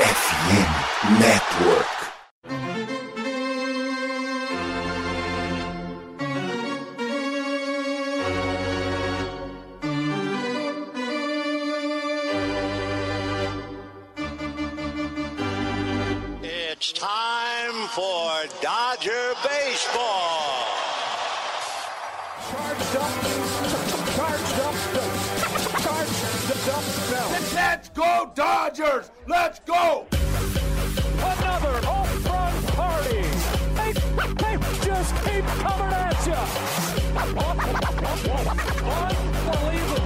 FM Network. It's time for Dodger Baseball. Charged up, charged up, charged up, Let's go Dodgers! Let's go! Another home run party. They, they just keep coming at you. Unbelievable.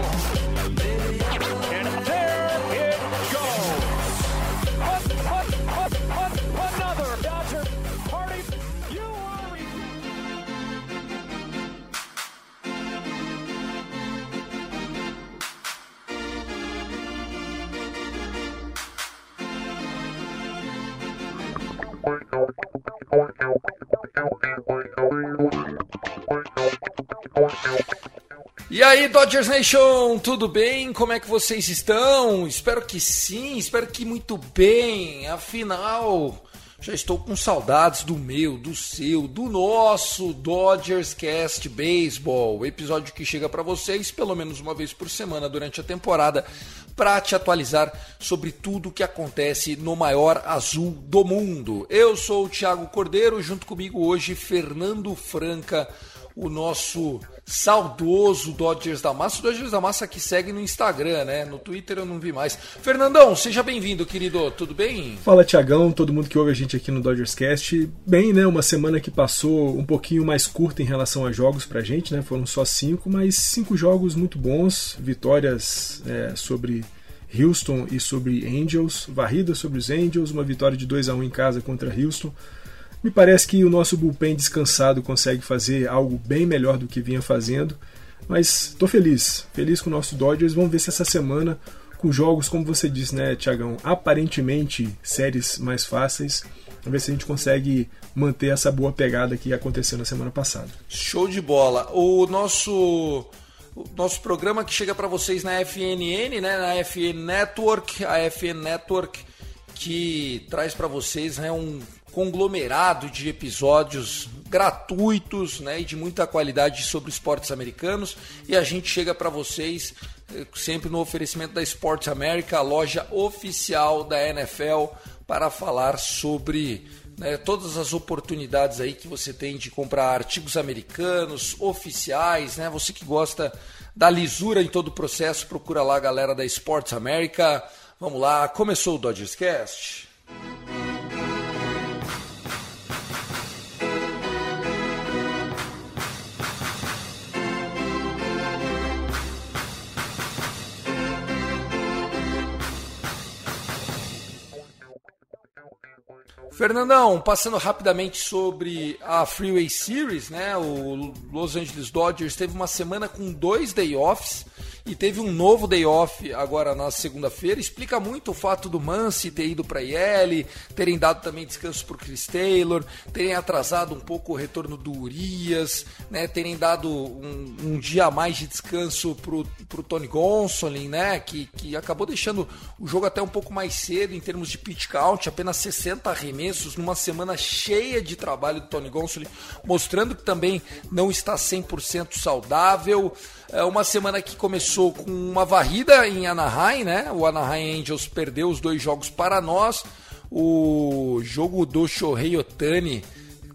E aí, Dodgers Nation, tudo bem? Como é que vocês estão? Espero que sim, espero que muito bem. Afinal, já estou com saudades do meu, do seu, do nosso Dodgers Cast Baseball, episódio que chega para vocês pelo menos uma vez por semana durante a temporada para te atualizar sobre tudo o que acontece no maior azul do mundo. Eu sou o Thiago Cordeiro, junto comigo hoje Fernando Franca, o nosso saudoso Dodgers da Massa. O Dodgers da Massa que segue no Instagram, né? No Twitter eu não vi mais. Fernandão, seja bem-vindo, querido. Tudo bem? Fala Tiagão, todo mundo que ouve a gente aqui no Dodgers Cast. Bem, né? Uma semana que passou um pouquinho mais curta em relação a jogos pra gente, né? Foram só cinco, mas cinco jogos muito bons, vitórias é, sobre Houston e sobre Angels, varrida sobre os Angels, uma vitória de 2 a 1 em casa contra Houston. Me parece que o nosso bullpen descansado consegue fazer algo bem melhor do que vinha fazendo, mas estou feliz, feliz com o nosso Dodgers. Vamos ver se essa semana, com jogos, como você disse, né, Tiagão, aparentemente séries mais fáceis, vamos ver se a gente consegue manter essa boa pegada que aconteceu na semana passada. Show de bola. O nosso o nosso programa que chega para vocês na FNN, né, na FN Network, a FN Network que traz para vocês né, um conglomerado de episódios gratuitos né, e de muita qualidade sobre esportes americanos. E a gente chega para vocês eh, sempre no oferecimento da Sports America, a loja oficial da NFL, para falar sobre né, todas as oportunidades aí que você tem de comprar artigos americanos, oficiais, né? Você que gosta da lisura em todo o processo, procura lá a galera da Sports America. Vamos lá, começou o Dodgers Cast. Fernandão, passando rapidamente sobre a Freeway Series, né? O Los Angeles Dodgers teve uma semana com dois day offs e teve um novo day off agora na segunda-feira. Explica muito o fato do Mansi ter ido para IL, terem dado também descanso para Chris Taylor, terem atrasado um pouco o retorno do Urias, né? Terem dado um, um dia a mais de descanso para o Tony Gonsolin, né? Que, que acabou deixando o jogo até um pouco mais cedo em termos de pitch count, apenas 60 arremessos numa semana cheia de trabalho do Tony Gonsolin, mostrando que também não está 100% saudável. É uma semana que começou com uma varrida em Anaheim, né? O Anaheim Angels perdeu os dois jogos para nós. O jogo do Shohei Otani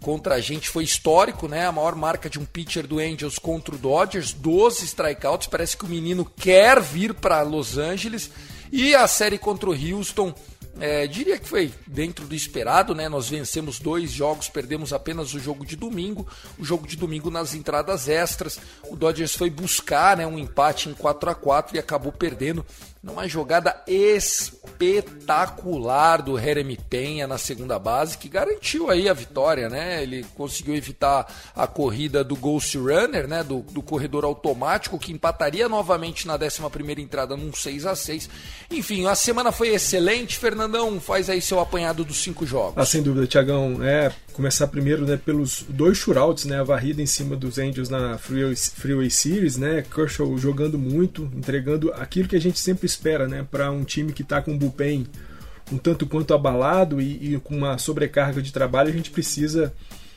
contra a gente foi histórico, né? A maior marca de um pitcher do Angels contra o Dodgers, 12 strikeouts. Parece que o menino quer vir para Los Angeles. E a série contra o Houston é, diria que foi dentro do esperado, né? Nós vencemos dois jogos, perdemos apenas o jogo de domingo. O jogo de domingo nas entradas extras. O Dodgers foi buscar né, um empate em 4 a 4 e acabou perdendo numa jogada espetacular do Jeremy Penha na segunda base, que garantiu aí a vitória, né? Ele conseguiu evitar a corrida do Ghost Runner, né? Do, do corredor automático, que empataria novamente na 11 primeira entrada num 6 a 6 Enfim, a semana foi excelente. Fernandão, faz aí seu apanhado dos cinco jogos. Ah, sem dúvida, Tiagão. É, começar primeiro né, pelos dois shootouts, né? A varrida em cima dos Angels na Freeway, Freeway Series, né? Kershaw jogando muito, entregando aquilo que a gente sempre espera, né? Para um time que está com um bullpen um tanto quanto abalado e, e com uma sobrecarga de trabalho, a gente precisa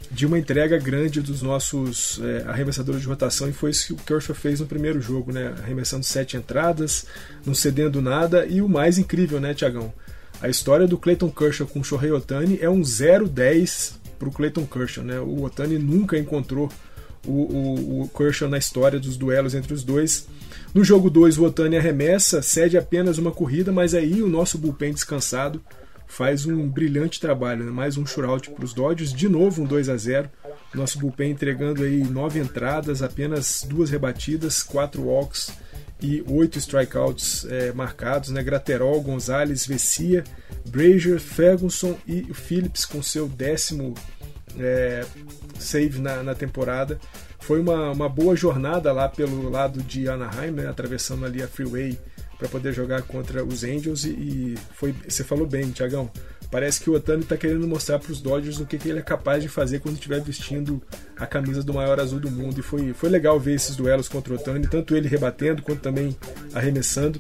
de uma entrega grande dos nossos é, arremessadores de rotação e foi isso que o Kershaw fez no primeiro jogo, né? Arremessando sete entradas, não cedendo nada e o mais incrível, né, Tiagão? A história do Clayton Kershaw com o Shohei Otani é um 0-10 para o Clayton Kershaw, né? O Otani nunca encontrou o, o, o Kershaw na história dos duelos entre os dois. No jogo 2, o Otani arremessa, cede apenas uma corrida, mas aí o nosso bullpen descansado faz um brilhante trabalho, né? mais um shootout para os Dodgers, de novo um 2 a 0 nosso bullpen entregando aí nove entradas, apenas duas rebatidas, quatro walks e oito strikeouts é, marcados, né? Graterol, Gonzalez, Vessia, Brazier, Ferguson e o Phillips com seu décimo é, save na, na temporada. Foi uma, uma boa jornada lá pelo lado de Anaheim, né? atravessando ali a freeway para poder jogar contra os Angels e, foi, você falou bem, Tiagão. Parece que o Otani está querendo mostrar para os Dodgers o que, que, ele é capaz de fazer quando estiver vestindo a camisa do maior azul do mundo. E foi, foi legal ver esses duelos contra o Otani, tanto ele rebatendo quanto também arremessando.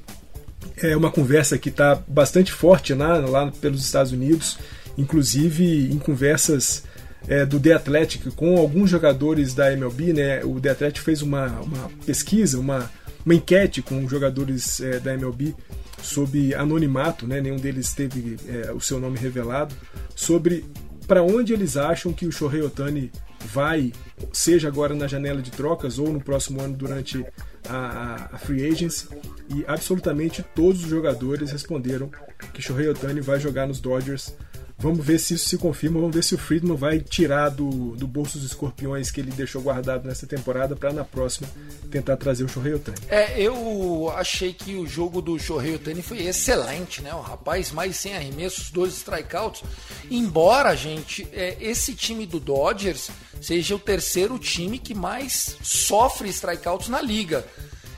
É uma conversa que está bastante forte lá, lá pelos Estados Unidos, inclusive em conversas é, do The Athletic com alguns jogadores da MLB. Né? O The Athletic fez uma, uma pesquisa, uma uma enquete com jogadores é, da MLB sobre anonimato, né? nenhum deles teve é, o seu nome revelado, sobre para onde eles acham que o Shohei Otani vai, seja agora na janela de trocas ou no próximo ano durante a, a Free Agency, e absolutamente todos os jogadores responderam que Shohei Otani vai jogar nos Dodgers Vamos ver se isso se confirma, vamos ver se o Friedman vai tirar do, do bolso dos escorpiões que ele deixou guardado nessa temporada para na próxima tentar trazer o Shohei Otani. É, eu achei que o jogo do Shohei Otani foi excelente, né? O rapaz mais sem arremessos, dois strikeouts. Embora, gente, é, esse time do Dodgers seja o terceiro time que mais sofre strikeouts na liga.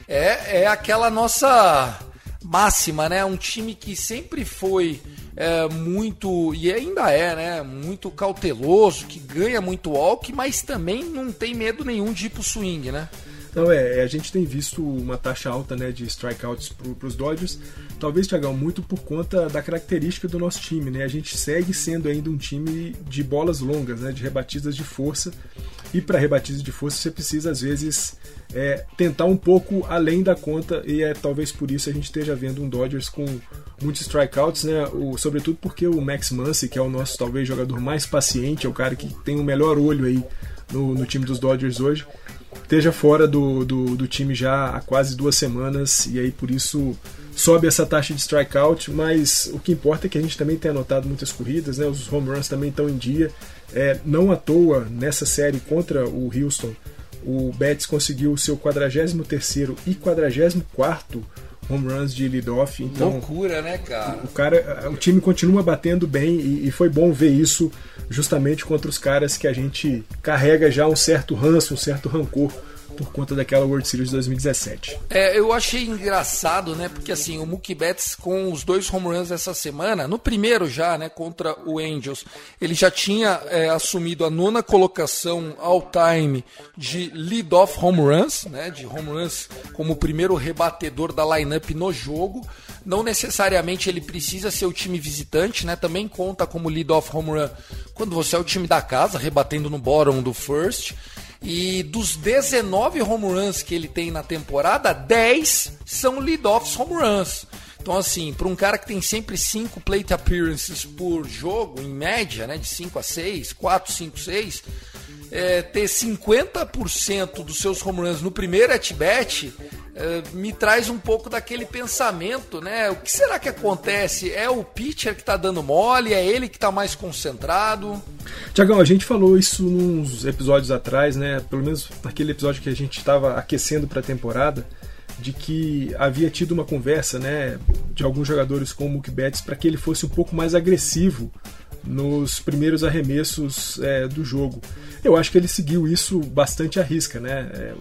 É, é aquela nossa máxima, né? Um time que sempre foi é, muito, e ainda é, né? Muito cauteloso, que ganha muito walk, mas também não tem medo nenhum de ir pro swing, né? Não, é, a gente tem visto uma taxa alta né, de strikeouts para os Dodgers. Talvez, Tiagão, muito por conta da característica do nosso time. Né? A gente segue sendo ainda um time de bolas longas, né, de rebatidas de força. E para rebatidas de força você precisa, às vezes, é, tentar um pouco além da conta. E é talvez por isso a gente esteja vendo um Dodgers com muitos strikeouts, né? O, sobretudo porque o Max Muncy, que é o nosso talvez jogador mais paciente, é o cara que tem o melhor olho aí no, no time dos Dodgers hoje esteja fora do, do, do, time já há quase duas semanas e aí por isso sobe essa taxa de strikeout, mas o que importa é que a gente também tem anotado muitas corridas, né? os home runs também estão em dia. É, não à toa, nessa série contra o Houston, o Betts conseguiu o seu 43º e 44º home runs de leadoff. Então, Loucura, né, cara? O, cara, o time continua batendo bem e, e, foi bom ver isso justamente contra os caras que a gente carrega já um certo ranço, um certo rancor por conta daquela World Series de 2017. É, eu achei engraçado, né? Porque assim, o Mookie Betts com os dois home runs essa semana, no primeiro já, né, contra o Angels, ele já tinha é, assumido a nona colocação all time de lead-off home runs, né? De home runs como o primeiro rebatedor da lineup no jogo. Não necessariamente ele precisa ser o time visitante, né? Também conta como lead-off home run quando você é o time da casa, rebatendo no bottom do first. E dos 19 home runs que ele tem na temporada, 10 são lead-offs home runs. Então, assim, para um cara que tem sempre 5 plate appearances por jogo, em média, né, de 5 a 6, 4, 5, 6, é, ter 50% dos seus home runs no primeiro at-bat é, me traz um pouco daquele pensamento, né? O que será que acontece? É o pitcher que está dando mole? É ele que está mais concentrado? Tiagão, a gente falou isso uns episódios atrás, né? Pelo menos naquele episódio que a gente estava aquecendo para a temporada, de que havia tido uma conversa, né, de alguns jogadores com o Mookie Betts para que ele fosse um pouco mais agressivo nos primeiros arremessos é, do jogo. Eu acho que ele seguiu isso bastante à risca, né? É,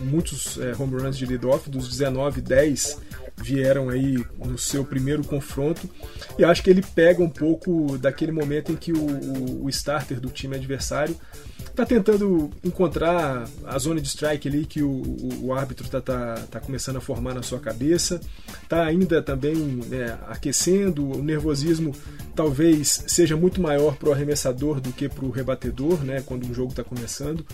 muitos é, home runs de leadoff, dos 19, 10 vieram aí no seu primeiro confronto e acho que ele pega um pouco daquele momento em que o, o, o starter do time adversário tá tentando encontrar a zona de strike ali que o, o, o árbitro tá, tá, tá, começando a formar na sua cabeça, tá ainda também né, aquecendo, o nervosismo talvez seja muito maior para o arremessador do que para o rebatedor, né, quando um jogo está começando.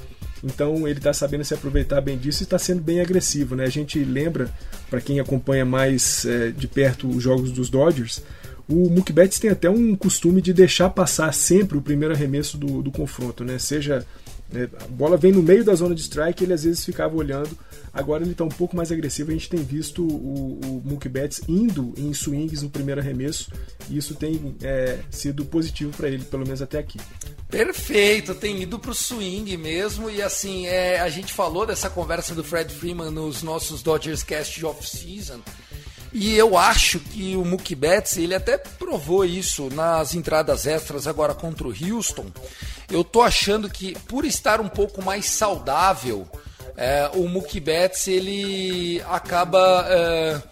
Então ele está sabendo se aproveitar bem disso e está sendo bem agressivo. Né? A gente lembra, para quem acompanha mais é, de perto os jogos dos Dodgers, o Mookie Betts tem até um costume de deixar passar sempre o primeiro arremesso do, do confronto, né? Seja né, a bola vem no meio da zona de strike, ele às vezes ficava olhando. Agora ele está um pouco mais agressivo. A gente tem visto o, o Betts indo em swings no primeiro arremesso e isso tem é, sido positivo para ele, pelo menos até aqui. Perfeito, tem ido para o swing mesmo e assim é, a gente falou dessa conversa do Fred Freeman nos nossos Dodgers Cast off-season e eu acho que o Mookie Betts, ele até provou isso nas entradas extras agora contra o Houston. Eu tô achando que por estar um pouco mais saudável, é, o Mookie Betts ele acaba é,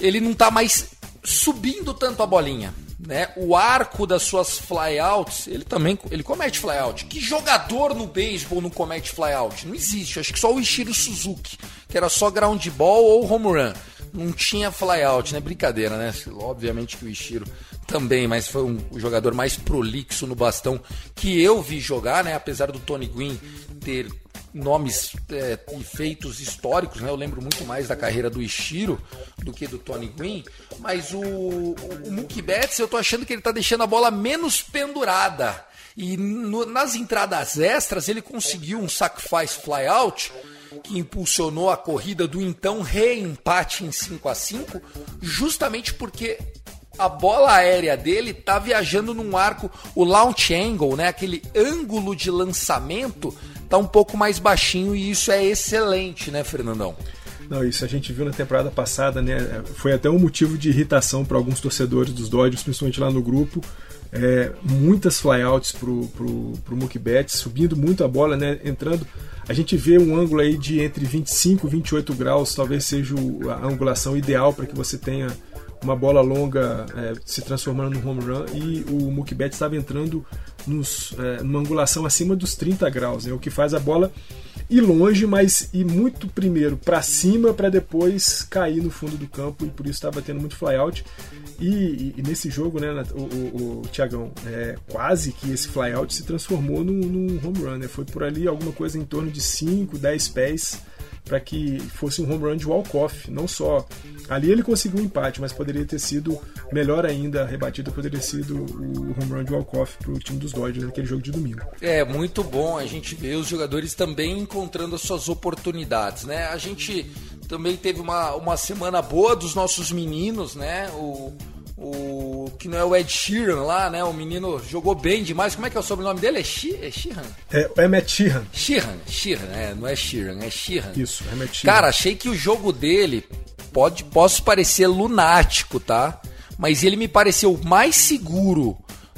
ele não tá mais subindo tanto a bolinha. Né? O arco das suas flyouts, ele também ele comete flyout. Que jogador no beisebol não comete flyout? Não existe. Acho que só o Ishiro Suzuki, que era só ground ball ou home run não tinha flyout, né? Brincadeira, né? Obviamente que o Ishiro também, mas foi um, o jogador mais prolixo no bastão que eu vi jogar, né? Apesar do Tony Gwynn ter nomes é, e feitos históricos, né? Eu lembro muito mais da carreira do Ishiro do que do Tony Gwynn, mas o, o, o Mookie Betts eu tô achando que ele tá deixando a bola menos pendurada. E no, nas entradas extras ele conseguiu um sacrifice flyout que impulsionou a corrida do então reempate em 5 a 5 justamente porque a bola aérea dele tá viajando num arco, o launch angle, né, aquele ângulo de lançamento, tá um pouco mais baixinho e isso é excelente, né, Fernandão? Não, isso a gente viu na temporada passada, né? Foi até um motivo de irritação para alguns torcedores dos Dodgers, principalmente lá no grupo. É, muitas flyouts pro, pro, pro Betts, subindo muito a bola, né? Entrando a gente vê um ângulo aí de entre 25 e 28 graus, talvez seja a angulação ideal para que você tenha uma bola longa é, se transformando no home run e o Betts estava entrando nos, é, numa angulação acima dos 30 graus, né, o que faz a bola ir longe, mas ir muito primeiro para cima para depois cair no fundo do campo e por isso estava tendo muito flyout. E, e, e, nesse jogo, né, o, o, o Tiagão, é, quase que esse flyout se transformou num, num home run. Né? Foi por ali alguma coisa em torno de 5, 10 pés para que fosse um home run de walk-off. Não só ali ele conseguiu um empate, mas poderia ter sido melhor ainda, a rebatida poderia ter sido o home run de walk-off para o time dos Dodgers naquele jogo de domingo. É, muito bom a gente ver os jogadores também encontrando as suas oportunidades, né? A gente também teve uma, uma semana boa dos nossos meninos, né? O, o que não é o Ed Sheeran lá, né? O menino jogou bem demais. Como é que é o sobrenome dele? É, She, é Sheeran? É, é Matt Sheeran. Sheeran, Sheeran, é, não é Sheeran, é Sheeran. Isso, é Matt Sheeran. Cara, achei que o jogo dele pode posso parecer lunático, tá? Mas ele me pareceu mais seguro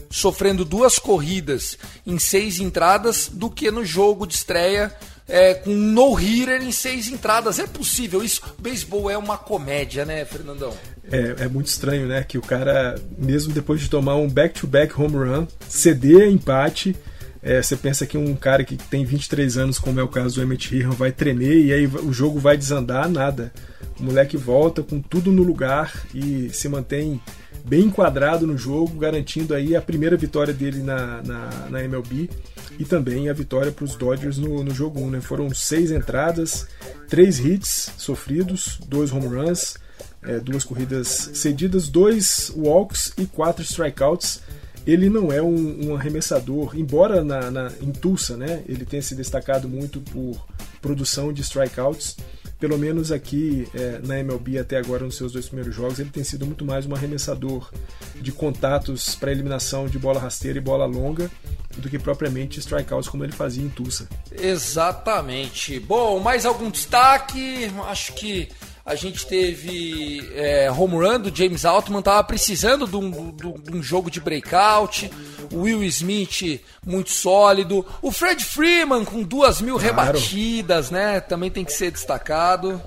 sofrendo duas corridas em seis entradas do que no jogo de estreia é, com um no-hitter em seis entradas. É possível isso? Beisebol é uma comédia, né, Fernandão? É, é, muito estranho, né? Que o cara, mesmo depois de tomar um back-to-back home run, ceder empate, é, você pensa que um cara que tem 23 anos, como é o caso do Emmett Hirhan, vai tremer e aí o jogo vai desandar, nada. O moleque volta com tudo no lugar e se mantém bem enquadrado no jogo, garantindo aí a primeira vitória dele na, na, na MLB e também a vitória para os Dodgers no, no jogo 1. Né? Foram seis entradas, três hits sofridos, dois home runs, é, duas corridas cedidas, dois walks e quatro strikeouts. Ele não é um, um arremessador, embora na, na, em Tulsa né, ele tenha se destacado muito por produção de strikeouts. Pelo menos aqui é, na MLB até agora nos seus dois primeiros jogos, ele tem sido muito mais um arremessador de contatos para eliminação de bola rasteira e bola longa do que propriamente strikeouts como ele fazia em Tulsa. Exatamente. Bom, mais algum destaque? Acho que a gente teve é, home run do James Altman, tava precisando de um, de um, jogo de breakout. O Will Smith muito sólido. O Fred Freeman com duas mil claro. rebatidas, né? Também tem que ser destacado.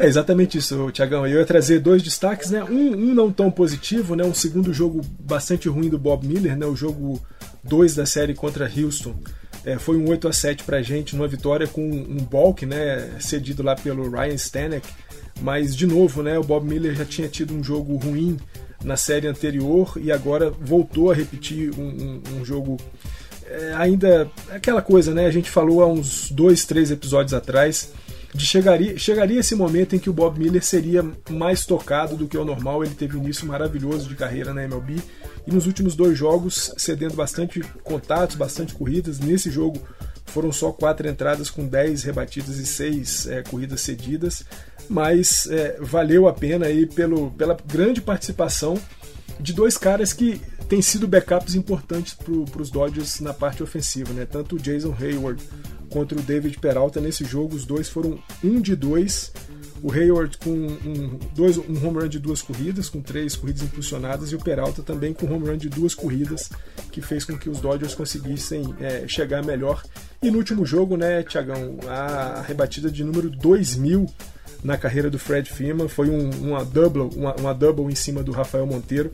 É exatamente isso, Tiagão. Eu ia trazer dois destaques, né? Um, um, não tão positivo, né? Um segundo jogo bastante ruim do Bob Miller, né? O jogo 2 da série contra Houston. É, foi um 8 a 7 pra gente, numa vitória com um balk, né, cedido lá pelo Ryan Stanek. Mas, de novo, né, o Bob Miller já tinha tido um jogo ruim na série anterior e agora voltou a repetir um, um, um jogo é, ainda aquela coisa, né? A gente falou há uns dois, três episódios atrás de chegaria, chegaria esse momento em que o Bob Miller seria mais tocado do que o normal. Ele teve um início maravilhoso de carreira na MLB e nos últimos dois jogos cedendo bastante contatos, bastante corridas. Nesse jogo foram só quatro entradas com 10 rebatidas e seis é, corridas cedidas, mas é, valeu a pena aí pelo, pela grande participação de dois caras que têm sido backups importantes para os Dodgers na parte ofensiva, né? Tanto o Jason Hayward contra o David Peralta nesse jogo, os dois foram um de dois. O Hayward com um, dois, um home run de duas corridas, com três corridas impulsionadas, e o Peralta também com um home run de duas corridas, que fez com que os Dodgers conseguissem é, chegar melhor. E no último jogo, né, Tiagão, a rebatida de número 2000 na carreira do Fred Freeman foi um, uma, double, uma, uma double em cima do Rafael Monteiro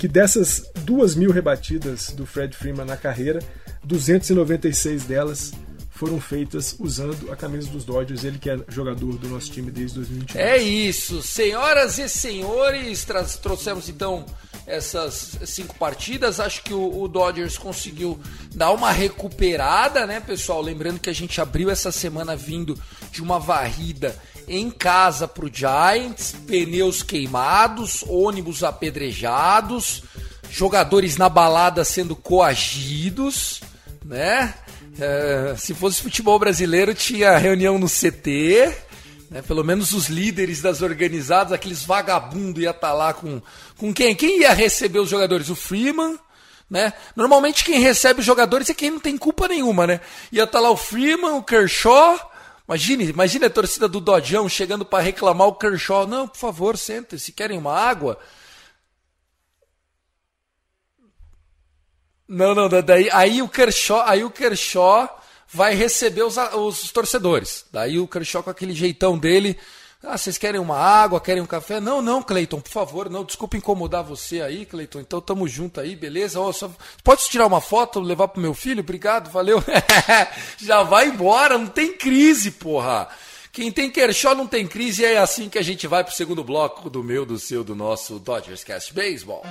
que dessas duas mil rebatidas do Fred Freeman na carreira, 296 delas foram feitas usando a camisa dos Dodgers, ele que é jogador do nosso time desde 2021. É isso, senhoras e senhores, trouxemos então essas cinco partidas. Acho que o, o, Dodgers conseguiu dar uma recuperada, né, pessoal? Lembrando que a gente abriu essa semana vindo de uma varrida em casa para o Giants, pneus queimados, ônibus apedrejados, jogadores na balada sendo coagidos, né? É, se fosse futebol brasileiro, tinha reunião no CT, né? pelo menos os líderes das organizadas, aqueles vagabundos ia estar tá lá com, com quem? Quem ia receber os jogadores? O Freeman, né? Normalmente quem recebe os jogadores é quem não tem culpa nenhuma, né? Ia estar tá lá o Freeman, o Kershaw. Imagine, imagine a torcida do Dodjão chegando para reclamar o Kershaw. Não, por favor, sentem, se querem uma água. Não, não, daí aí o Kershaw, aí o Kershaw vai receber os, os torcedores. Daí o Kershaw com aquele jeitão dele, ah, vocês querem uma água, querem um café? Não, não, Cleiton, por favor, não, desculpa incomodar você aí, Cleiton. Então tamo junto aí, beleza? Oh, só... Pode tirar uma foto, levar pro meu filho? Obrigado, valeu. Já vai embora, não tem crise, porra. Quem tem Kershaw não tem crise e é assim que a gente vai pro segundo bloco do meu, do seu, do nosso Dodgers Cast Baseball.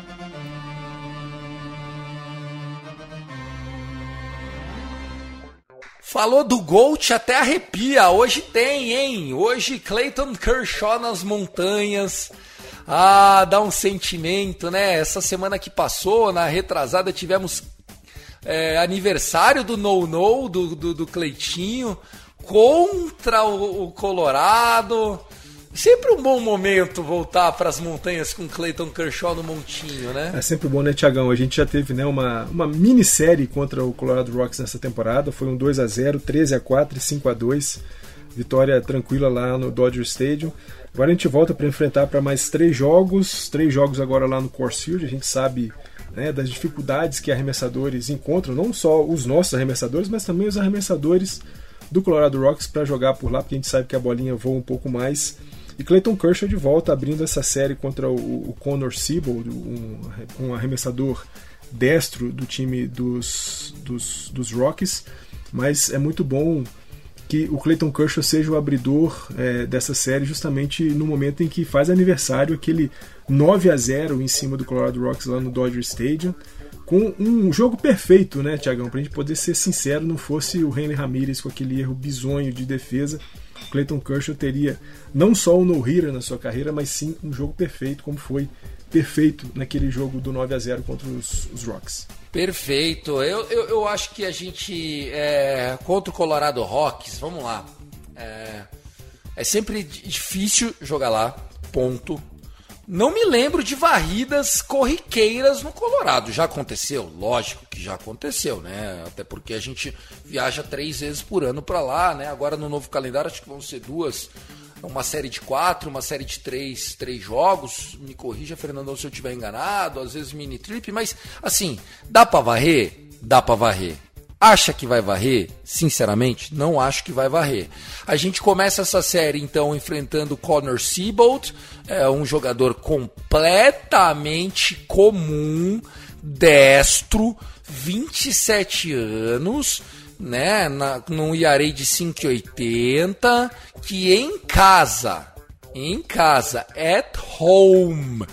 Falou do Gold até arrepia. Hoje tem, hein? Hoje Clayton Kershaw nas montanhas. Ah, dá um sentimento, né? Essa semana que passou, na retrasada, tivemos é, aniversário do No No, do, do, do Cleitinho, contra o, o Colorado. Sempre um bom momento voltar para as montanhas com Clayton Kershaw no montinho, né? É sempre bom, né, Tiagão? A gente já teve né, uma, uma minissérie contra o Colorado Rocks nessa temporada. Foi um 2 a 0 13 a 4 e 5 a 2 Vitória tranquila lá no Dodger Stadium. Agora a gente volta para enfrentar para mais três jogos. Três jogos agora lá no Coors Field. A gente sabe né, das dificuldades que arremessadores encontram, não só os nossos arremessadores, mas também os arremessadores do Colorado Rocks para jogar por lá, porque a gente sabe que a bolinha voa um pouco mais. E Clayton Kershaw de volta abrindo essa série contra o, o Connor Siebold, um, um arremessador destro do time dos, dos, dos Rockies. Mas é muito bom que o Clayton Kershaw seja o abridor é, dessa série justamente no momento em que faz aniversário aquele 9 a 0 em cima do Colorado Rocks lá no Dodger Stadium com um jogo perfeito, né, Tiagão? Pra gente poder ser sincero, não fosse o Henry Ramirez com aquele erro bizonho de defesa, Clayton Kershaw teria não só o no-hitter na sua carreira, mas sim um jogo perfeito, como foi perfeito naquele jogo do 9 a 0 contra os, os Rocks. Perfeito. Eu, eu, eu, acho que a gente, é, contra o Colorado Rocks, vamos lá. É, é sempre difícil jogar lá, ponto. Não me lembro de varridas corriqueiras no Colorado. Já aconteceu? Lógico que já aconteceu, né? Até porque a gente viaja três vezes por ano para lá, né? Agora no novo calendário acho que vão ser duas. Uma série de quatro, uma série de três, três jogos. Me corrija, Fernandão, se eu estiver enganado. Às vezes mini trip, mas assim, dá para varrer? Dá para varrer. Acha que vai varrer? Sinceramente, não acho que vai varrer. A gente começa essa série então enfrentando Connor Siebold, é um jogador completamente comum, destro, 27 anos, né, na, num ERA de 5,80, que em casa, em casa, at home,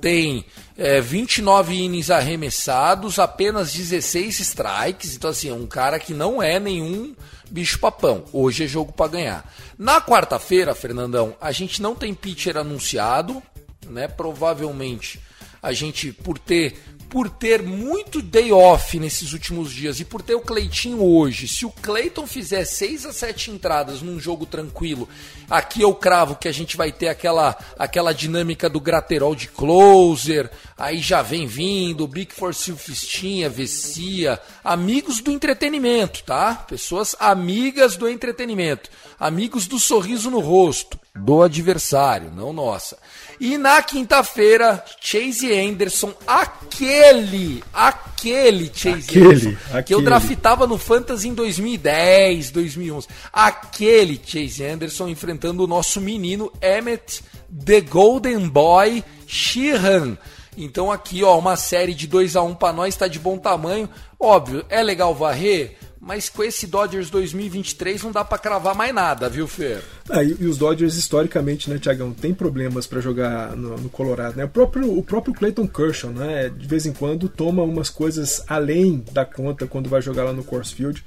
tem é, 29 innings arremessados, apenas 16 strikes. Então, assim, é um cara que não é nenhum bicho-papão. Hoje é jogo para ganhar. Na quarta-feira, Fernandão, a gente não tem pitcher anunciado, né? Provavelmente a gente, por ter por ter muito day off nesses últimos dias e por ter o Cleitinho hoje, se o Cleiton fizer 6 a 7 entradas num jogo tranquilo, aqui eu cravo que a gente vai ter aquela, aquela dinâmica do Graterol de closer, aí já vem vindo, Big for Silfistinha, Vessia, amigos do entretenimento, tá? Pessoas amigas do entretenimento, amigos do sorriso no rosto, do adversário, não nossa. E na quinta-feira, Chase Anderson, aquele, aquele Chase aquele, Anderson, aquele. que eu draftava no Fantasy em 2010, 2011. Aquele Chase Anderson enfrentando o nosso menino Emmett, The Golden Boy Sheehan. Então aqui, ó, uma série de 2 a 1 um para nós, tá de bom tamanho. Óbvio, é legal varrer, mas com esse Dodgers 2023 não dá para cravar mais nada, viu, Fer? Ah, e, e, os Dodgers, historicamente, né, Tiagão, tem problemas para jogar no, no, Colorado. Né? O próprio, o próprio Clayton Kershaw, né, de vez em quando, toma umas coisas além da conta quando vai jogar lá no Coors Field.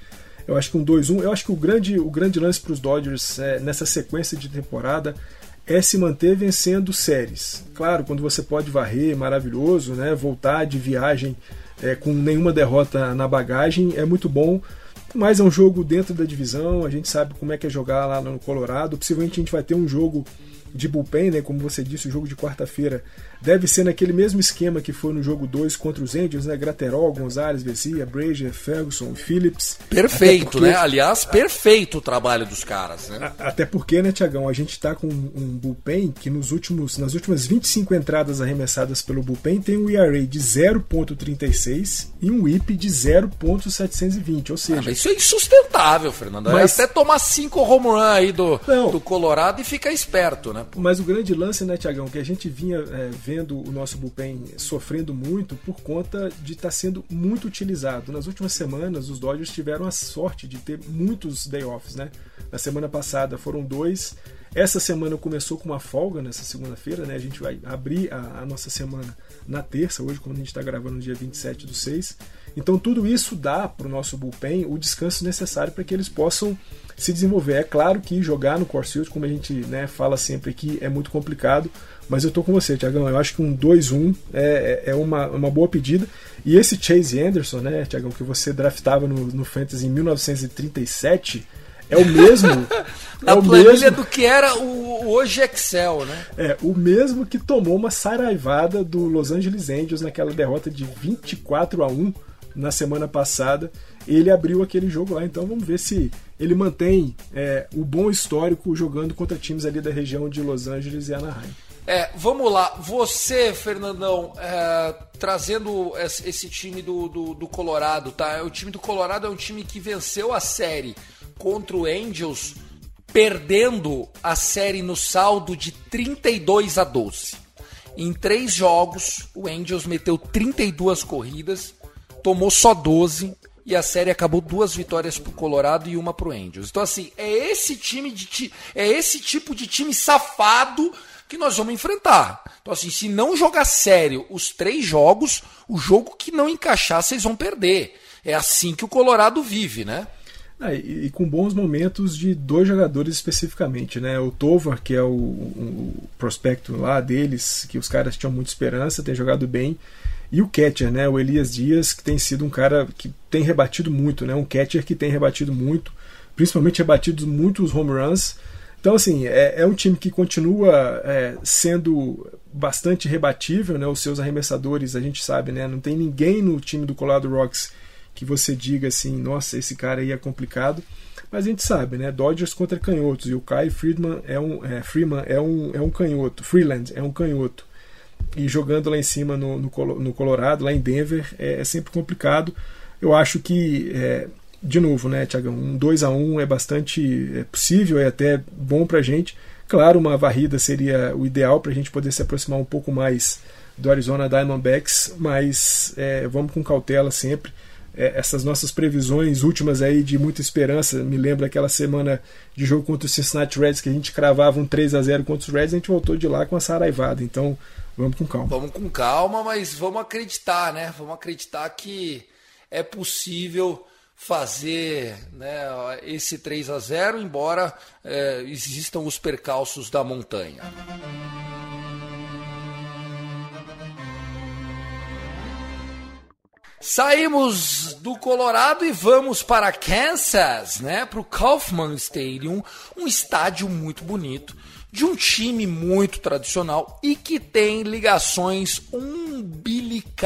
Eu acho que um 2-1, eu acho que o grande, o grande lance para os Dodgers é, nessa sequência de temporada é se manter vencendo séries. Claro, quando você pode varrer, maravilhoso, né? Voltar de viagem é, com nenhuma derrota na bagagem é muito bom mas é um jogo dentro da divisão, a gente sabe como é que é jogar lá no Colorado. Possivelmente a gente vai ter um jogo de bullpen, né? Como você disse, o jogo de quarta-feira deve ser naquele mesmo esquema que foi no jogo 2 contra os Angels, né? Graterol, Gonzalez, Vesia, Brazier, Ferguson, Phillips. Perfeito, porque... né? Aliás, perfeito o trabalho dos caras, né? Até porque, né, Tiagão, a gente tá com um bullpen que nos últimos, nas últimas 25 entradas arremessadas pelo bullpen tem um ERA de 0.36 e um WHIP de 0.720, ou seja... Ah, isso é insustentável, Fernando. Mas... É até tomar 5 home run aí do, do Colorado e ficar esperto, né? Mas o grande lance, né, Tiagão, que a gente vinha é, vendo o nosso bullpen sofrendo muito por conta de estar tá sendo muito utilizado. Nas últimas semanas, os Dodgers tiveram a sorte de ter muitos day offs, né? Na semana passada foram dois. Essa semana começou com uma folga nessa segunda-feira, né? A gente vai abrir a, a nossa semana na terça, hoje, quando a gente está gravando no dia 27 do 6. Então tudo isso dá para o nosso bullpen o descanso necessário para que eles possam se desenvolver. É claro que jogar no Coors Field, como a gente né, fala sempre aqui, é muito complicado, mas eu tô com você, Tiagão. Eu acho que um 2-1 é, é uma, uma boa pedida. E esse Chase Anderson, né, Tiagão, que você draftava no, no Fantasy em 1937, é o mesmo. Na é planilha mesmo, do que era o, hoje Excel, né? É, o mesmo que tomou uma saraivada do Los Angeles Angels naquela derrota de 24 a 1 na semana passada. Ele abriu aquele jogo lá, então vamos ver se ele mantém é, o bom histórico jogando contra times ali da região de Los Angeles e Anaheim. É, vamos lá, você, Fernandão, é, trazendo esse time do, do, do, Colorado, tá? O time do Colorado é um time que venceu a série contra o Angels, perdendo a série no saldo de 32 a 12. Em três jogos, o Angels meteu 32 corridas, tomou só 12 e a série acabou duas vitórias pro Colorado e uma pro Angels. Então assim, é esse time de é esse tipo de time safado que nós vamos enfrentar. Então, assim, se não jogar sério os três jogos, o jogo que não encaixar, vocês vão perder. É assim que o Colorado vive, né? Ah, e, e, com bons momentos de dois jogadores especificamente, né? O Tovar, que é o, o, prospecto lá deles, que os caras tinham muita esperança, tem jogado bem. E o catcher, né? O Elias Dias, que tem sido um cara que tem rebatido muito, né? Um catcher que tem rebatido muito, principalmente rebatido muitos home runs. Então, assim, é, é um time que continua é, sendo bastante rebatível, né? Os seus arremessadores, a gente sabe, né? Não tem ninguém no time do Colorado Rocks que você diga assim, nossa, esse cara aí é complicado. Mas a gente sabe, né? Dodgers contra canhotos. E o Kai Friedman é um, é, Freeman é um, é um canhoto. Freeland é um canhoto. E jogando lá em cima no, no, no Colorado, lá em Denver, é, é sempre complicado. Eu acho que é, de novo, né, Tiagão, um 2 a 1 é bastante é possível, é até bom pra gente. Claro, uma varrida seria o ideal para a gente poder se aproximar um pouco mais do Arizona Diamondbacks, mas é, vamos com cautela sempre. é, essas nossas previsões últimas aí de muita esperança, me lembra aquela semana de jogo contra o Cincinnati Reds que a gente cravava um 3 a 0 contra os Reds, a gente voltou de lá com a saraivada. Então, vamos com calma. Vamos com calma, mas vamos acreditar, né? Vamos acreditar que é possível fazer né, esse 3 a 0 embora é, existam os percalços da montanha. Saímos do Colorado e vamos para Kansas, né? Para o Kaufman Stadium, um estádio muito bonito, de um time muito tradicional e que tem ligações umbilicais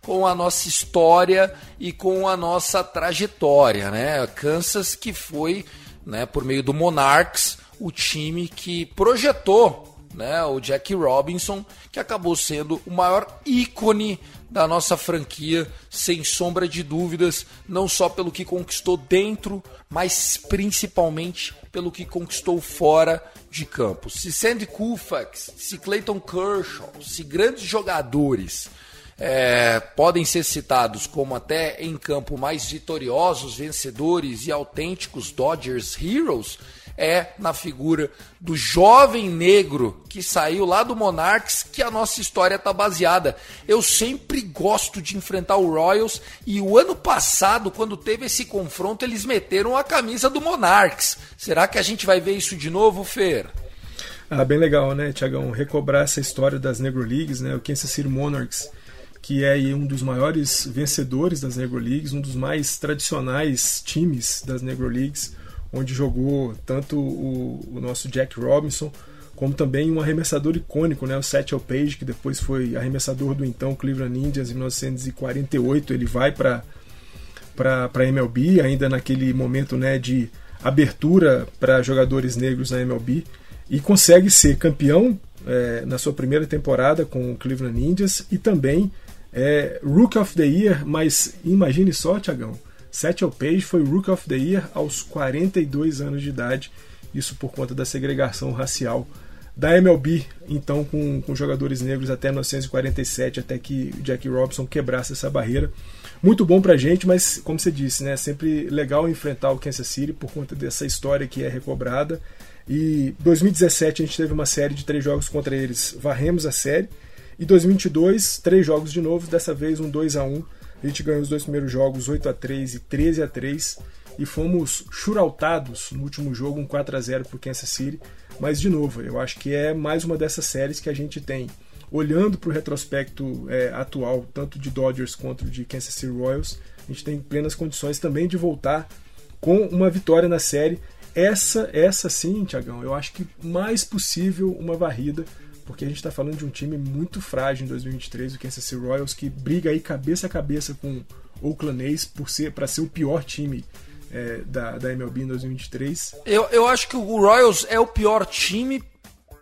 com a nossa história e com a nossa trajetória, né? Kansas que foi, né, por meio do Monarchs, o time que projetou, né, o Jack Robinson, que acabou sendo o maior ícone da nossa franquia, sem sombra de dúvidas, não só pelo que conquistou dentro, mas principalmente pelo que conquistou fora de campo. Se Sandy Koufax, se Clayton Kershaw, se grandes jogadores é, podem ser citados como até em campo mais vitoriosos, vencedores e autênticos Dodgers Heroes, é na figura do jovem negro que saiu lá do Monarchs que a nossa história está baseada. Eu sempre gosto de enfrentar o Royals e o ano passado, quando teve esse confronto, eles meteram a camisa do Monarchs. Será que a gente vai ver isso de novo, Fer? Ah, bem legal, né, Tiagão? Recobrar essa história das Negro Leagues, né? O Kansas City Monarchs, que é um dos maiores vencedores das Negro Leagues, um dos mais tradicionais times das Negro Leagues onde jogou tanto o, o nosso Jack Robinson como também um arremessador icônico, né, o Satchel Paige, que depois foi arremessador do então Cleveland Indians em 1948. Ele vai para para MLB, ainda naquele momento né, de abertura para jogadores negros na MLB, e consegue ser campeão é, na sua primeira temporada com o Cleveland Indians e também é, Rookie of the Year, mas imagine só, Tiagão, Satchel Paige foi Rookie of the Year aos 42 anos de idade, isso por conta da segregação racial da MLB, então com, com jogadores negros até 1947, até que Jack Robinson quebrasse essa barreira. Muito bom pra gente, mas como você disse, né, sempre legal enfrentar o Kansas City por conta dessa história que é recobrada. E 2017 a gente teve uma série de três jogos contra eles, varremos a série. E 2022, três jogos de novo, dessa vez um 2 a 1 a gente ganhou os dois primeiros jogos 8 a 3 e 13 a 3 e fomos churautados no último jogo, um 4 a 0 por Kansas City. Mas de novo, eu acho que é mais uma dessas séries que a gente tem olhando para o retrospecto é, atual, tanto de Dodgers quanto de Kansas City Royals, a gente tem plenas condições também de voltar com uma vitória na série. Essa, essa sim, Tiagão, eu acho que mais possível uma varrida porque a gente está falando de um time muito frágil em 2023, o Kansas City Royals, que briga aí cabeça a cabeça com o Oakland A's por ser, para ser o pior time é, da, da MLB em 2023. Eu, eu acho que o Royals é o pior time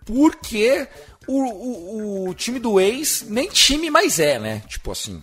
porque o, o, o time do A's nem time mais é, né? Tipo assim.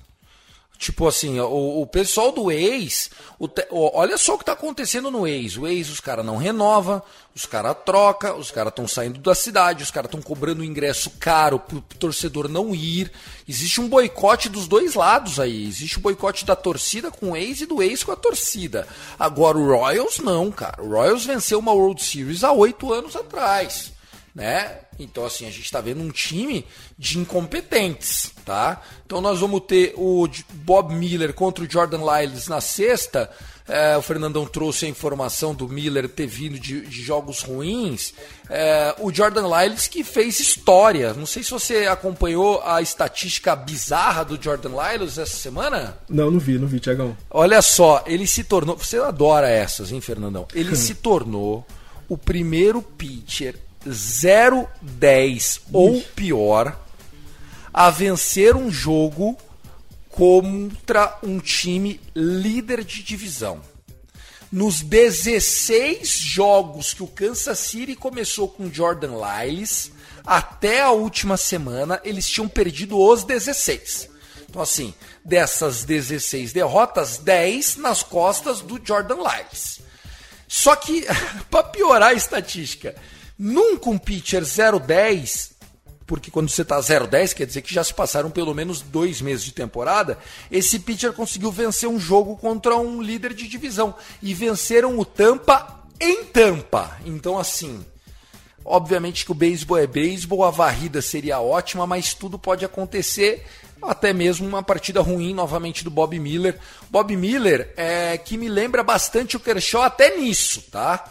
Tipo assim, o, o pessoal do ex, o olha só o que está acontecendo no ex. O ex, os caras não renova, os caras troca, os caras estão saindo da cidade, os caras estão cobrando ingresso caro pro, pro torcedor não ir. Existe um boicote dos dois lados aí. Existe o um boicote da torcida com o ex e do ex com a torcida. Agora o Royals não, cara. O Royals venceu uma World Series há oito anos atrás né? Então, assim, a gente está vendo um time de incompetentes, tá? Então, nós vamos ter o Bob Miller contra o Jordan Lyles na sexta. É, o Fernandão trouxe a informação do Miller ter vindo de, de jogos ruins. É, o Jordan Lyles que fez história. Não sei se você acompanhou a estatística bizarra do Jordan Lyles essa semana. Não, não vi, não vi, Tiagão. Olha só, ele se tornou. Você adora essas, hein, Fernandão? Ele se tornou o primeiro pitcher 0-10 ou pior a vencer um jogo contra um time líder de divisão. Nos 16 jogos que o Kansas City começou com Jordan Lyles, até a última semana eles tinham perdido os 16. Então, assim, dessas 16 derrotas, 10 nas costas do Jordan Lyles. Só que, para piorar a estatística, Nunca um pitcher 010 porque quando você está 0-10, quer dizer que já se passaram pelo menos dois meses de temporada. Esse pitcher conseguiu vencer um jogo contra um líder de divisão. E venceram o Tampa em Tampa. Então, assim, obviamente que o beisebol é beisebol, a varrida seria ótima, mas tudo pode acontecer. Até mesmo uma partida ruim novamente do Bob Miller. Bob Miller é que me lembra bastante o Kershaw até nisso, tá?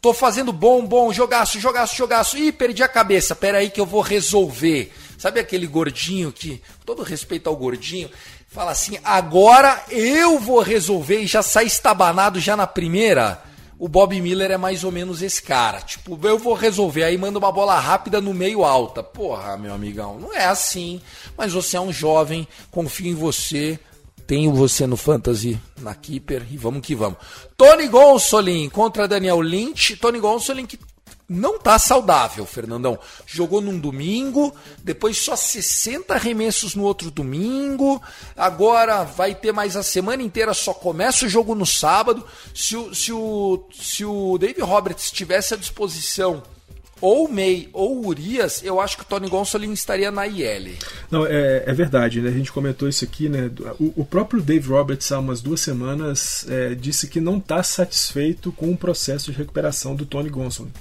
Tô fazendo bom, bom, jogaço, jogaço, jogaço. Ih, perdi a cabeça. Pera aí que eu vou resolver. Sabe aquele gordinho que, todo respeito ao gordinho, fala assim: agora eu vou resolver e já sai estabanado já na primeira? O Bob Miller é mais ou menos esse cara. Tipo, eu vou resolver, aí manda uma bola rápida no meio alta. Porra, meu amigão, não é assim. Mas você é um jovem, confio em você tenho você no Fantasy, na Keeper e vamos que vamos. Tony Gonsolin contra Daniel Lynch. Tony Gonsolin que não tá saudável, Fernandão. Jogou num domingo, depois só 60 arremessos no outro domingo. Agora vai ter mais a semana inteira, só começa o jogo no sábado. Se o, se o, se o Dave Roberts tivesse à disposição ou May ou Urias, eu acho que o Tony Gonsolin estaria na IL. Não, é, é verdade, né? A gente comentou isso aqui, né? O, o próprio Dave Roberts, há umas duas semanas, é, disse que não está satisfeito com o processo de recuperação do Tony Gonsolin.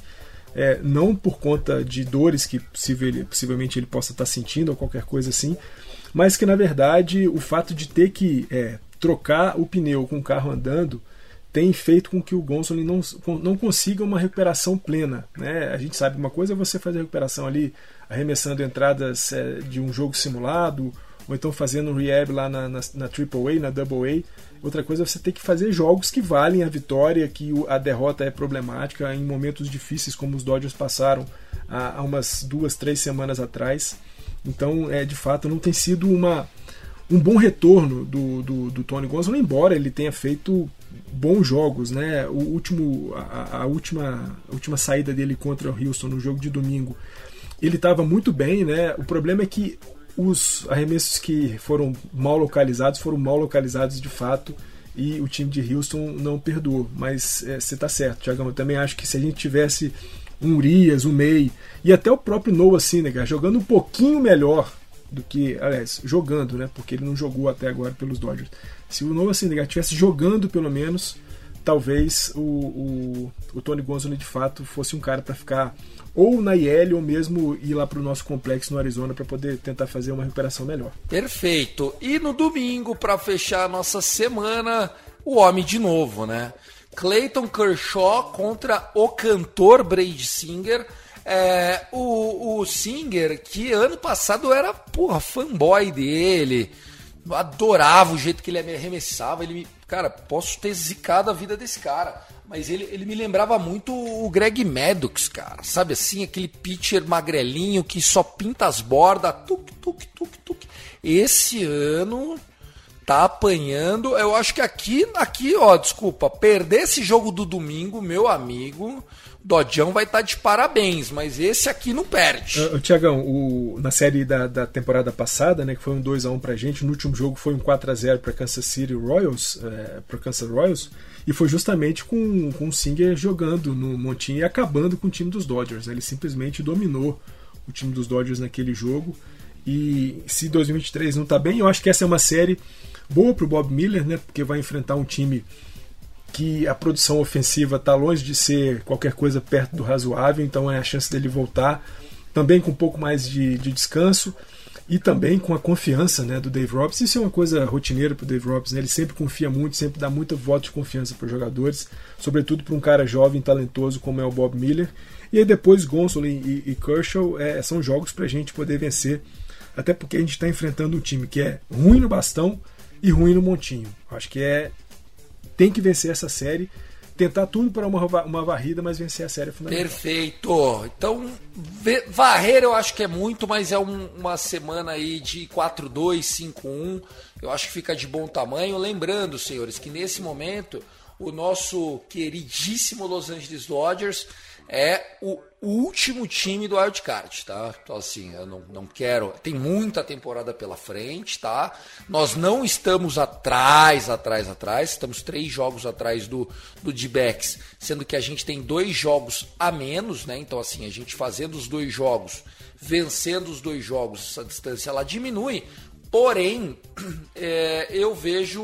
É, não por conta de dores que possível, possivelmente ele possa estar tá sentindo ou qualquer coisa assim, mas que na verdade o fato de ter que é, trocar o pneu com o carro andando tem feito com que o Gonsolin não, não consiga uma recuperação plena. Né? A gente sabe uma coisa é você fazer a recuperação ali arremessando entradas é, de um jogo simulado, ou então fazendo um rehab lá na, na, na AAA, na Double A. Outra coisa é você ter que fazer jogos que valem a vitória, que a derrota é problemática em momentos difíceis como os Dodgers passaram há, há umas duas, três semanas atrás. Então, é, de fato, não tem sido uma, um bom retorno do, do, do Tony Gonzalez, embora ele tenha feito bons jogos, né? O último, a, a, última, a última saída dele contra o Houston no jogo de domingo, ele estava muito bem, né? O problema é que os arremessos que foram mal localizados foram mal localizados de fato e o time de Houston não perdoou. Mas é, você está certo, Thiago. Eu também acho que se a gente tivesse um Urias, um May e até o próprio Noah Syndergaard jogando um pouquinho melhor do que, aliás, jogando, né? Porque ele não jogou até agora pelos Dodgers. Se o Noah Syndergaard estivesse jogando pelo menos, talvez o, o, o Tony Gonzalez de fato fosse um cara para ficar ou na IL ou mesmo ir lá para o nosso complexo no Arizona para poder tentar fazer uma recuperação melhor. Perfeito. E no domingo, para fechar a nossa semana, o homem de novo, né? Clayton Kershaw contra o cantor Brady Singer. É, o, o Singer, que ano passado era, porra, fanboy dele adorava o jeito que ele me arremessava. Ele me, cara, posso ter zicado a vida desse cara, mas ele, ele me lembrava muito o Greg Maddox, cara. Sabe assim, aquele pitcher magrelinho que só pinta as bordas, tuk, tuk, tuk, tuk. Esse ano tá apanhando. Eu acho que aqui, aqui, ó, desculpa, perder esse jogo do domingo, meu amigo, Dodjão vai estar tá de parabéns, mas esse aqui não perde. Uh, Tiagão, na série da, da temporada passada, né, que foi um 2x1 pra gente, no último jogo foi um 4x0 para Kansas City Royals, é, para Kansas Royals, e foi justamente com, com o Singer jogando no montinho e acabando com o time dos Dodgers. Né, ele simplesmente dominou o time dos Dodgers naquele jogo. E se 2023 não está bem, eu acho que essa é uma série boa para o Bob Miller, né, porque vai enfrentar um time que a produção ofensiva está longe de ser qualquer coisa perto do razoável, então é a chance dele voltar também com um pouco mais de, de descanso e também com a confiança né, do Dave Roberts. Isso é uma coisa rotineira para o Dave Roberts, né? ele sempre confia muito, sempre dá muito voto de confiança para os jogadores, sobretudo para um cara jovem, talentoso como é o Bob Miller. E aí depois Gonsolin e, e Kershaw é, são jogos para a gente poder vencer, até porque a gente está enfrentando um time que é ruim no bastão e ruim no montinho. Acho que é tem que vencer essa série. Tentar tudo para uma, uma varrida, mas vencer a série é fundamental. Perfeito. Então, varrer eu acho que é muito, mas é um, uma semana aí de 4-2, 5-1. Eu acho que fica de bom tamanho. Lembrando, senhores, que nesse momento o nosso queridíssimo Los Angeles Dodgers é o último time do wildcard, tá? Então, assim, eu não, não quero. Tem muita temporada pela frente, tá? Nós não estamos atrás, atrás, atrás. Estamos três jogos atrás do, do D-Backs, sendo que a gente tem dois jogos a menos, né? Então, assim, a gente fazendo os dois jogos vencendo os dois jogos, essa distância ela diminui. Porém, é, eu vejo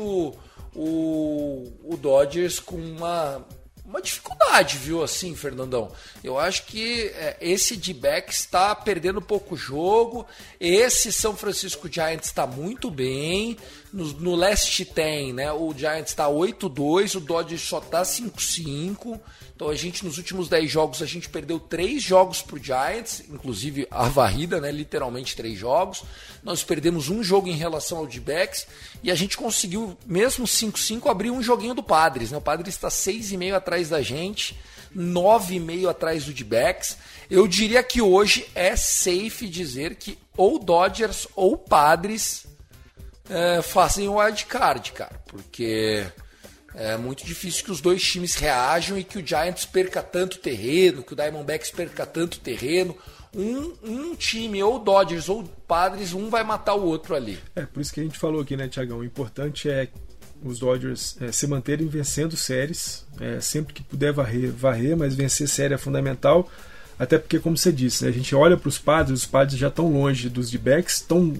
o, o Dodgers com uma uma dificuldade, viu, assim, Fernandão? Eu acho que é, esse D-back está perdendo pouco jogo. Esse São Francisco Giants está muito bem. No, no leste tem, né? O Giants está 8-2, o Dodgers só está 5-5. Então a gente, nos últimos 10 jogos, a gente perdeu 3 jogos pro Giants, inclusive a varrida, né? Literalmente 3 jogos. Nós perdemos um jogo em relação ao D-backs e a gente conseguiu, mesmo 5-5, abrir um joguinho do Padres, né? O Padres está 6,5 atrás da gente. 9,5 atrás do D-backs. Eu diria que hoje é safe dizer que ou Dodgers ou Padres é, fazem o wildcard, cara, porque é muito difícil que os dois times reajam e que o Giants perca tanto terreno, que o Diamondbacks perca tanto terreno. Um, um time, ou Dodgers ou Padres, um vai matar o outro ali. É, por isso que a gente falou aqui, né, Tiagão? O importante é os Dodgers é, se manterem vencendo séries, é, sempre que puder varrer, varrer, mas vencer série é fundamental. Até porque, como você disse, né, a gente olha para os padres, os padres já estão longe dos D-backs, estão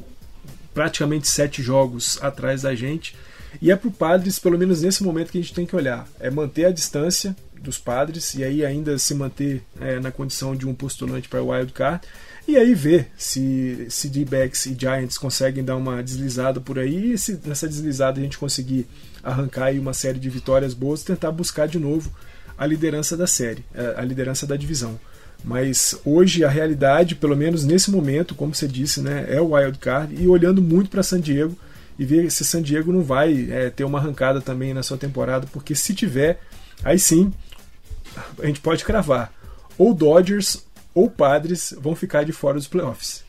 praticamente sete jogos atrás da gente. E é para Padres, pelo menos nesse momento, que a gente tem que olhar. É manter a distância dos Padres e aí ainda se manter é, na condição de um postulante para o Wild Card. E aí ver se, se D-backs e Giants conseguem dar uma deslizada por aí e se nessa deslizada a gente conseguir arrancar aí uma série de vitórias boas tentar buscar de novo a liderança da série, é, a liderança da divisão. Mas hoje a realidade, pelo menos nesse momento, como você disse, né, é o wild card e olhando muito para San Diego e ver se San Diego não vai é, ter uma arrancada também na sua temporada, porque se tiver, aí sim a gente pode cravar. Ou Dodgers ou Padres vão ficar de fora dos playoffs.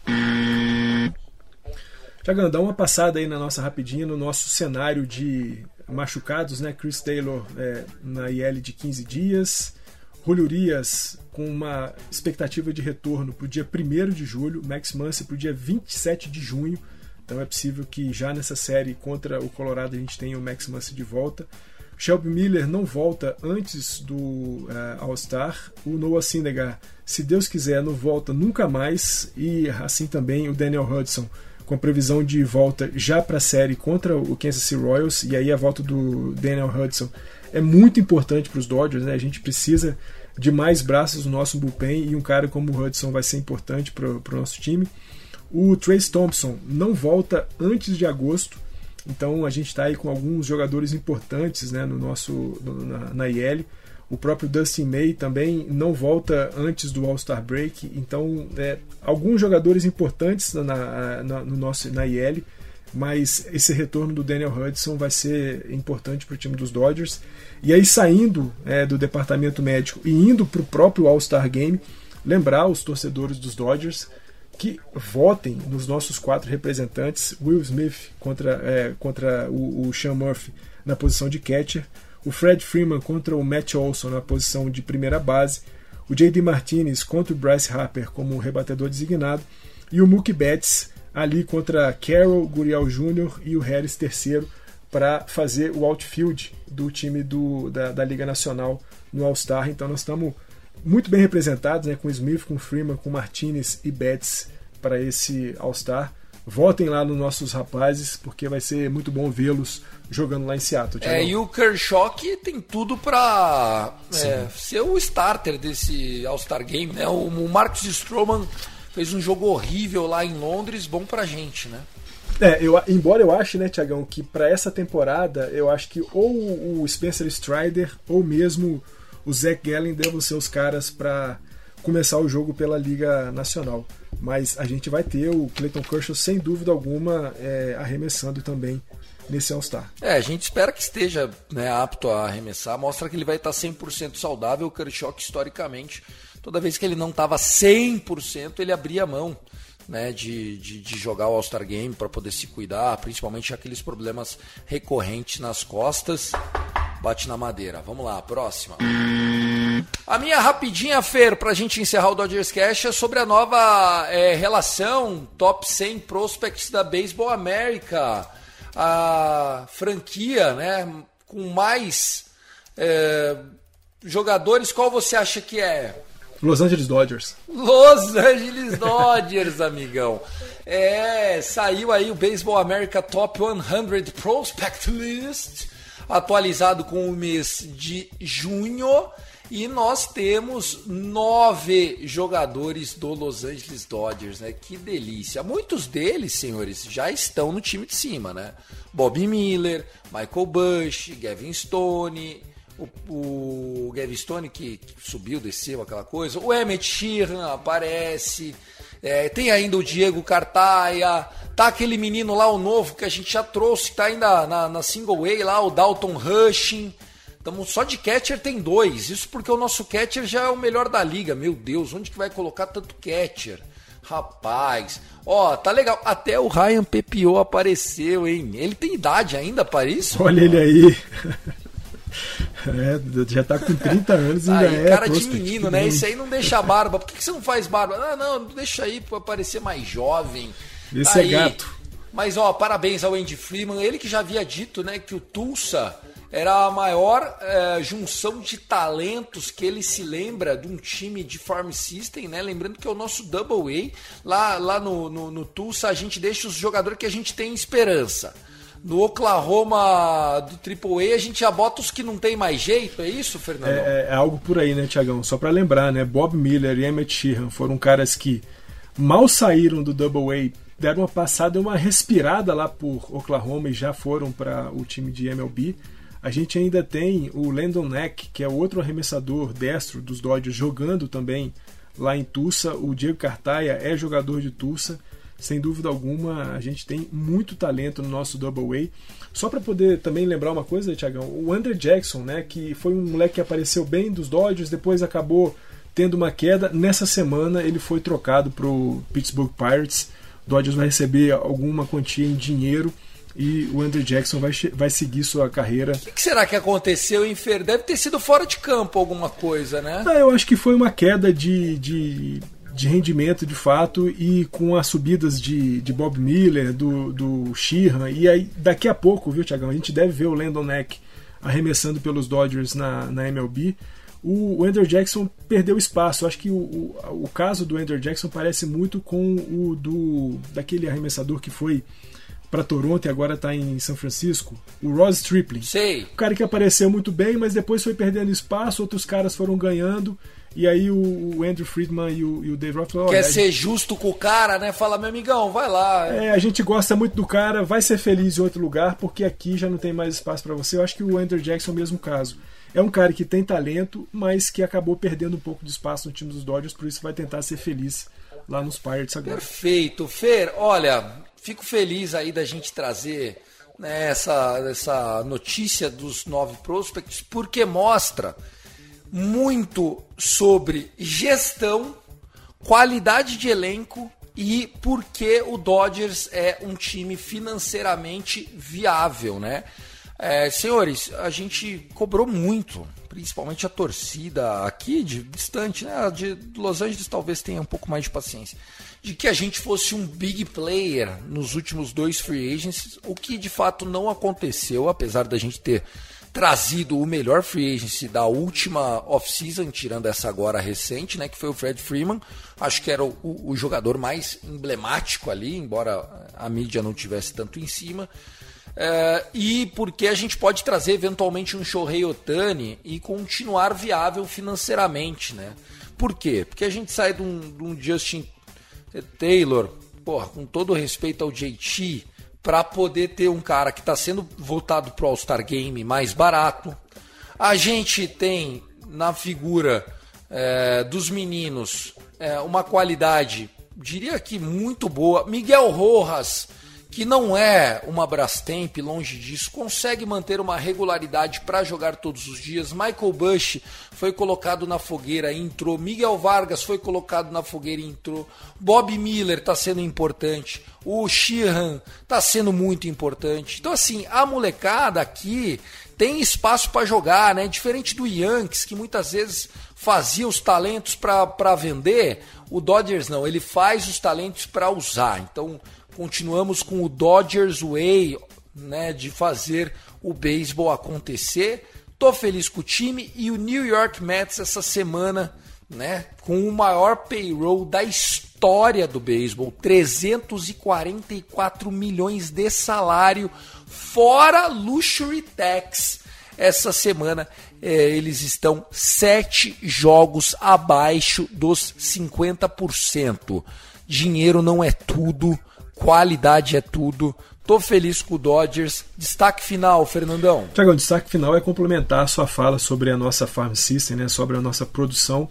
Tiagão, dá uma passada aí na nossa rapidinha, no nosso cenário de machucados, né? Chris Taylor é, na IL de 15 dias, Julio Urias com uma expectativa de retorno para o dia 1 de julho, Max Muncy para o dia 27 de junho. Então é possível que já nessa série contra o Colorado a gente tenha o Max Muncy de volta. Shelby Miller não volta antes do uh, All-Star. O Noah Syndergaard, se Deus quiser, não volta nunca mais. E assim também o Daniel Hudson, com previsão de volta já para a série contra o Kansas City Royals. E aí a volta do Daniel Hudson é muito importante para os Dodgers. Né? A gente precisa de mais braços no nosso bullpen e um cara como o Hudson vai ser importante para o nosso time. O Trace Thompson não volta antes de agosto, então a gente está aí com alguns jogadores importantes né, no nosso no, na, na IL. O próprio Dustin May também não volta antes do All-Star Break, então é, alguns jogadores importantes na, na, no nosso, na IL, mas esse retorno do Daniel Hudson vai ser importante para o time dos Dodgers. E aí, saindo é, do departamento médico e indo para o próprio All-Star Game, lembrar os torcedores dos Dodgers que votem nos nossos quatro representantes: Will Smith contra, é, contra o, o Sean Murphy na posição de catcher, o Fred Freeman contra o Matt Olson na posição de primeira base, o J.D. Martinez contra o Bryce Harper como rebatedor designado e o Mookie Betts ali contra Carroll, Guriel Jr. e o Harris terceiro para fazer o outfield do time do, da, da Liga Nacional no All-Star. Então nós estamos muito bem representados, né, com Smith, com Freeman, com Martinez e Betts para esse All-Star. Votem lá nos nossos rapazes, porque vai ser muito bom vê-los jogando lá em Seattle. É, e o Kershaw que tem tudo para é, ser o starter desse All-Star Game, né? O, o Marcus Stroman fez um jogo horrível lá em Londres, bom pra gente, né? É, eu, embora eu ache, né, Tiagão, que para essa temporada eu acho que ou o Spencer Strider ou mesmo o Zach Gallen devam ser os caras para começar o jogo pela Liga Nacional. Mas a gente vai ter o Clayton Kershaw, sem dúvida alguma, é, arremessando também nesse All-Star. É, a gente espera que esteja né, apto a arremessar. Mostra que ele vai estar 100% saudável. O Kershaw, historicamente, toda vez que ele não estava 100%, ele abria a mão né, de, de, de, jogar o All-Star Game para poder se cuidar, principalmente aqueles problemas recorrentes nas costas. Bate na madeira. Vamos lá, próxima. A minha rapidinha, Fer, para a gente encerrar o Dodgers Cash, é sobre a nova é, relação Top 100 Prospects da Baseball América. A franquia, né, com mais é, jogadores, qual você acha que é? Los Angeles Dodgers. Los Angeles Dodgers, amigão. É, saiu aí o Baseball America Top 100 Prospect List, atualizado com o mês de junho. E nós temos nove jogadores do Los Angeles Dodgers, né? Que delícia. Muitos deles, senhores, já estão no time de cima, né? Bob Miller, Michael Bush, Gavin Stone, o, o Gavin Stone que, que, subiu, desceu, aquela coisa. O Emmett Sheehan aparece. É, tem ainda o Diego Cartaia. Tá aquele menino lá, o novo, que a gente já trouxe, que tá ainda na, na single way lá, o Dalton Rushing. Então, só de catcher tem dois. Isso porque o nosso catcher já é o melhor da liga. Meu Deus, onde que vai colocar tanto catcher? Rapaz, ó, tá legal. Até o Ryan Pepiot apareceu, hein? Ele tem idade ainda para isso? Olha ele aí. É, já tá com 30 anos e ainda aí, é. Cara de menino, né? Esse aí não deixa barba. Por que, que você não faz barba? Ah, não, deixa aí pra parecer mais jovem. Esse aí, é gato. Mas, ó, parabéns ao Andy Freeman. Ele que já havia dito, né, que o Tulsa era a maior é, junção de talentos que ele se lembra de um time de Farm System, né? Lembrando que é o nosso Double A. Lá, lá no, no, no Tulsa a gente deixa os jogadores que a gente tem esperança. No Oklahoma do Triple A a gente já bota os que não tem mais jeito, é isso, Fernando? É, é, algo por aí, né, Tiagão? Só para lembrar, né? Bob Miller e Emmett Sheehan foram caras que mal saíram do Double A, deram uma passada, uma respirada lá por Oklahoma e já foram para o time de MLB. A gente ainda tem o Landon Neck, que é outro arremessador destro dos Dodgers, jogando também lá em Tulsa. O Diego Cartaia é jogador de Tulsa. Sem dúvida alguma, a gente tem muito talento no nosso Double A. Só para poder também lembrar uma coisa, Tiagão, o Andrew Jackson, né, que foi um moleque que apareceu bem dos Dodgers, depois acabou tendo uma queda. Nessa semana ele foi trocado para o Pittsburgh Pirates. O Dodgers vai receber alguma quantia em dinheiro e o Andrew Jackson vai, vai seguir sua carreira. O que, será que aconteceu, em Fer? Deve ter sido fora de campo alguma coisa, né? Ah, eu acho que foi uma queda de, de, de, rendimento de fato e com as subidas de, de Bob Miller, do, do Sheehan. E aí, daqui a pouco, viu, Tiagão? A gente deve ver o Landon Neck arremessando pelos Dodgers na, na MLB. O, Andrew Jackson perdeu espaço. Acho que o, o, o caso do Andrew Jackson parece muito com o do daquele arremessador que foi para Toronto e agora está em São Francisco, o Ross Stripling. Sei. O cara que apareceu muito bem, mas depois foi perdendo espaço, outros caras foram ganhando. E aí o, Andrew Friedman e o, e o Dave Roth falaram, Quer ser gente... justo com o cara, né? Fala, meu amigão, vai lá. É, a gente gosta muito do cara, vai ser feliz em outro lugar, porque aqui já não tem mais espaço para você. Eu acho que o Andrew Jackson é o mesmo caso. É um cara que tem talento, mas que acabou perdendo um pouco de espaço no time dos Dodgers, por isso vai tentar ser feliz lá nos Pirates agora. Perfeito. Fer, olha, fico feliz aí da gente trazer né, essa, essa notícia dos nove prospects, porque mostra muito sobre gestão, qualidade de elenco e por que o Dodgers é um time financeiramente viável, né? É, senhores, a gente cobrou muito, principalmente a torcida aqui de distante, né? De Los Angeles talvez tenha um pouco mais de paciência, de que a gente fosse um big player nos últimos dois free agents, o que de fato não aconteceu, apesar da gente ter trazido o melhor free agency da última off-season, tirando essa agora recente, né, que foi o Fred Freeman. Acho que era o, o, jogador mais emblemático ali, embora a mídia não tivesse tanto em cima. É, e porque a gente pode trazer eventualmente um Shohei Otani e continuar viável financeiramente, né? Por quê? Porque a gente sai de um, de um Justin Taylor, porra, com todo respeito ao JT, para poder ter um cara que está sendo voltado para o All-Star Game mais barato. A gente tem na figura é, dos meninos é, uma qualidade, diria que muito boa. Miguel Rojas que não é uma Brastemp, longe disso, consegue manter uma regularidade para jogar todos os dias. Michael Bush foi colocado na fogueira e entrou. Miguel Vargas foi colocado na fogueira e entrou. Bob Miller está sendo importante. O Sheehan está sendo muito importante. Então, assim, a molecada aqui tem espaço para jogar, né? Diferente do Yankees, que muitas vezes fazia os talentos para vender, o Dodgers não, ele faz os talentos para usar. Então, continuamos com o Dodgers Way, né, de fazer o beisebol acontecer. Tô feliz com o time e o New York Mets essa semana né? Com o maior payroll da história do beisebol, 344 milhões de salário, fora luxury tax. Essa semana é, eles estão sete jogos abaixo dos 50%. Dinheiro não é tudo, qualidade é tudo. Tô feliz com o Dodgers. Destaque final, Fernandão. Tiagão, destaque final é complementar a sua fala sobre a nossa farm system, né, sobre a nossa produção.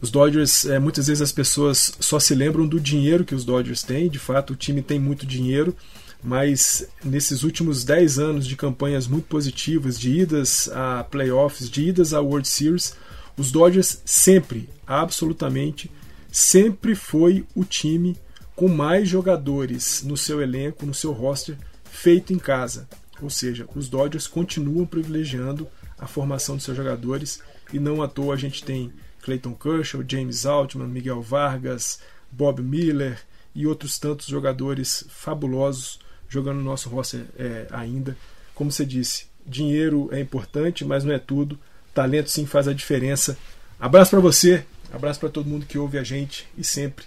Os Dodgers, é, muitas vezes as pessoas só se lembram do dinheiro que os Dodgers têm. De fato, o time tem muito dinheiro, mas nesses últimos 10 anos de campanhas muito positivas, de idas a playoffs, de idas a World Series, os Dodgers sempre, absolutamente, sempre foi o time com mais jogadores no seu elenco, no seu roster, feito em casa. Ou seja, os Dodgers continuam privilegiando a formação de seus jogadores e não à toa a gente tem Clayton Kershaw, James Altman, Miguel Vargas, Bob Miller e outros tantos jogadores fabulosos jogando no nosso roster é, ainda. Como você disse, dinheiro é importante, mas não é tudo. Talento sim faz a diferença. Abraço para você, abraço para todo mundo que ouve a gente e sempre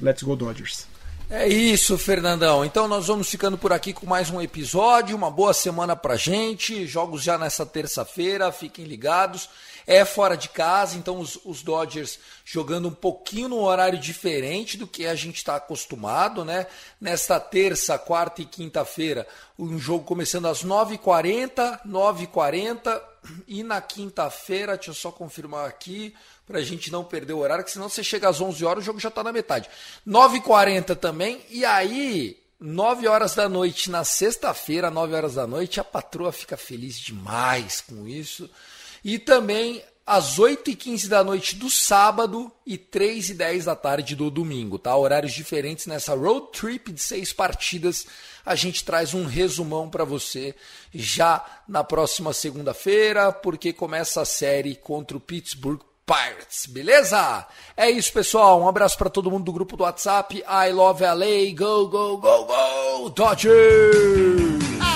Let's Go Dodgers. É isso, Fernandão. Então nós vamos ficando por aqui com mais um episódio. Uma boa semana pra gente. Jogos já nessa terça-feira, fiquem ligados. É fora de casa, então os, os, Dodgers jogando um pouquinho no horário diferente do que a gente está acostumado, né? Nesta terça, quarta e quinta-feira, um jogo começando às 9h40, 9h40 e na quinta-feira, deixa eu só confirmar aqui, para a gente não perder o horário, que senão você chega às 11 horas o jogo já está na metade. 9h40 também, e aí, 9 horas da noite na sexta-feira, 9 horas da noite, a patroa fica feliz demais com isso. E também às 8h15 da noite do sábado e 3h10 da tarde do domingo, tá? Horários diferentes nessa road trip de seis partidas. A gente traz um resumão para você já na próxima segunda-feira, porque começa a série contra o Pittsburgh Pirates, beleza? É isso, pessoal. Um abraço para todo mundo do grupo do WhatsApp. I love LA. Go, go, go, go, Dodgers!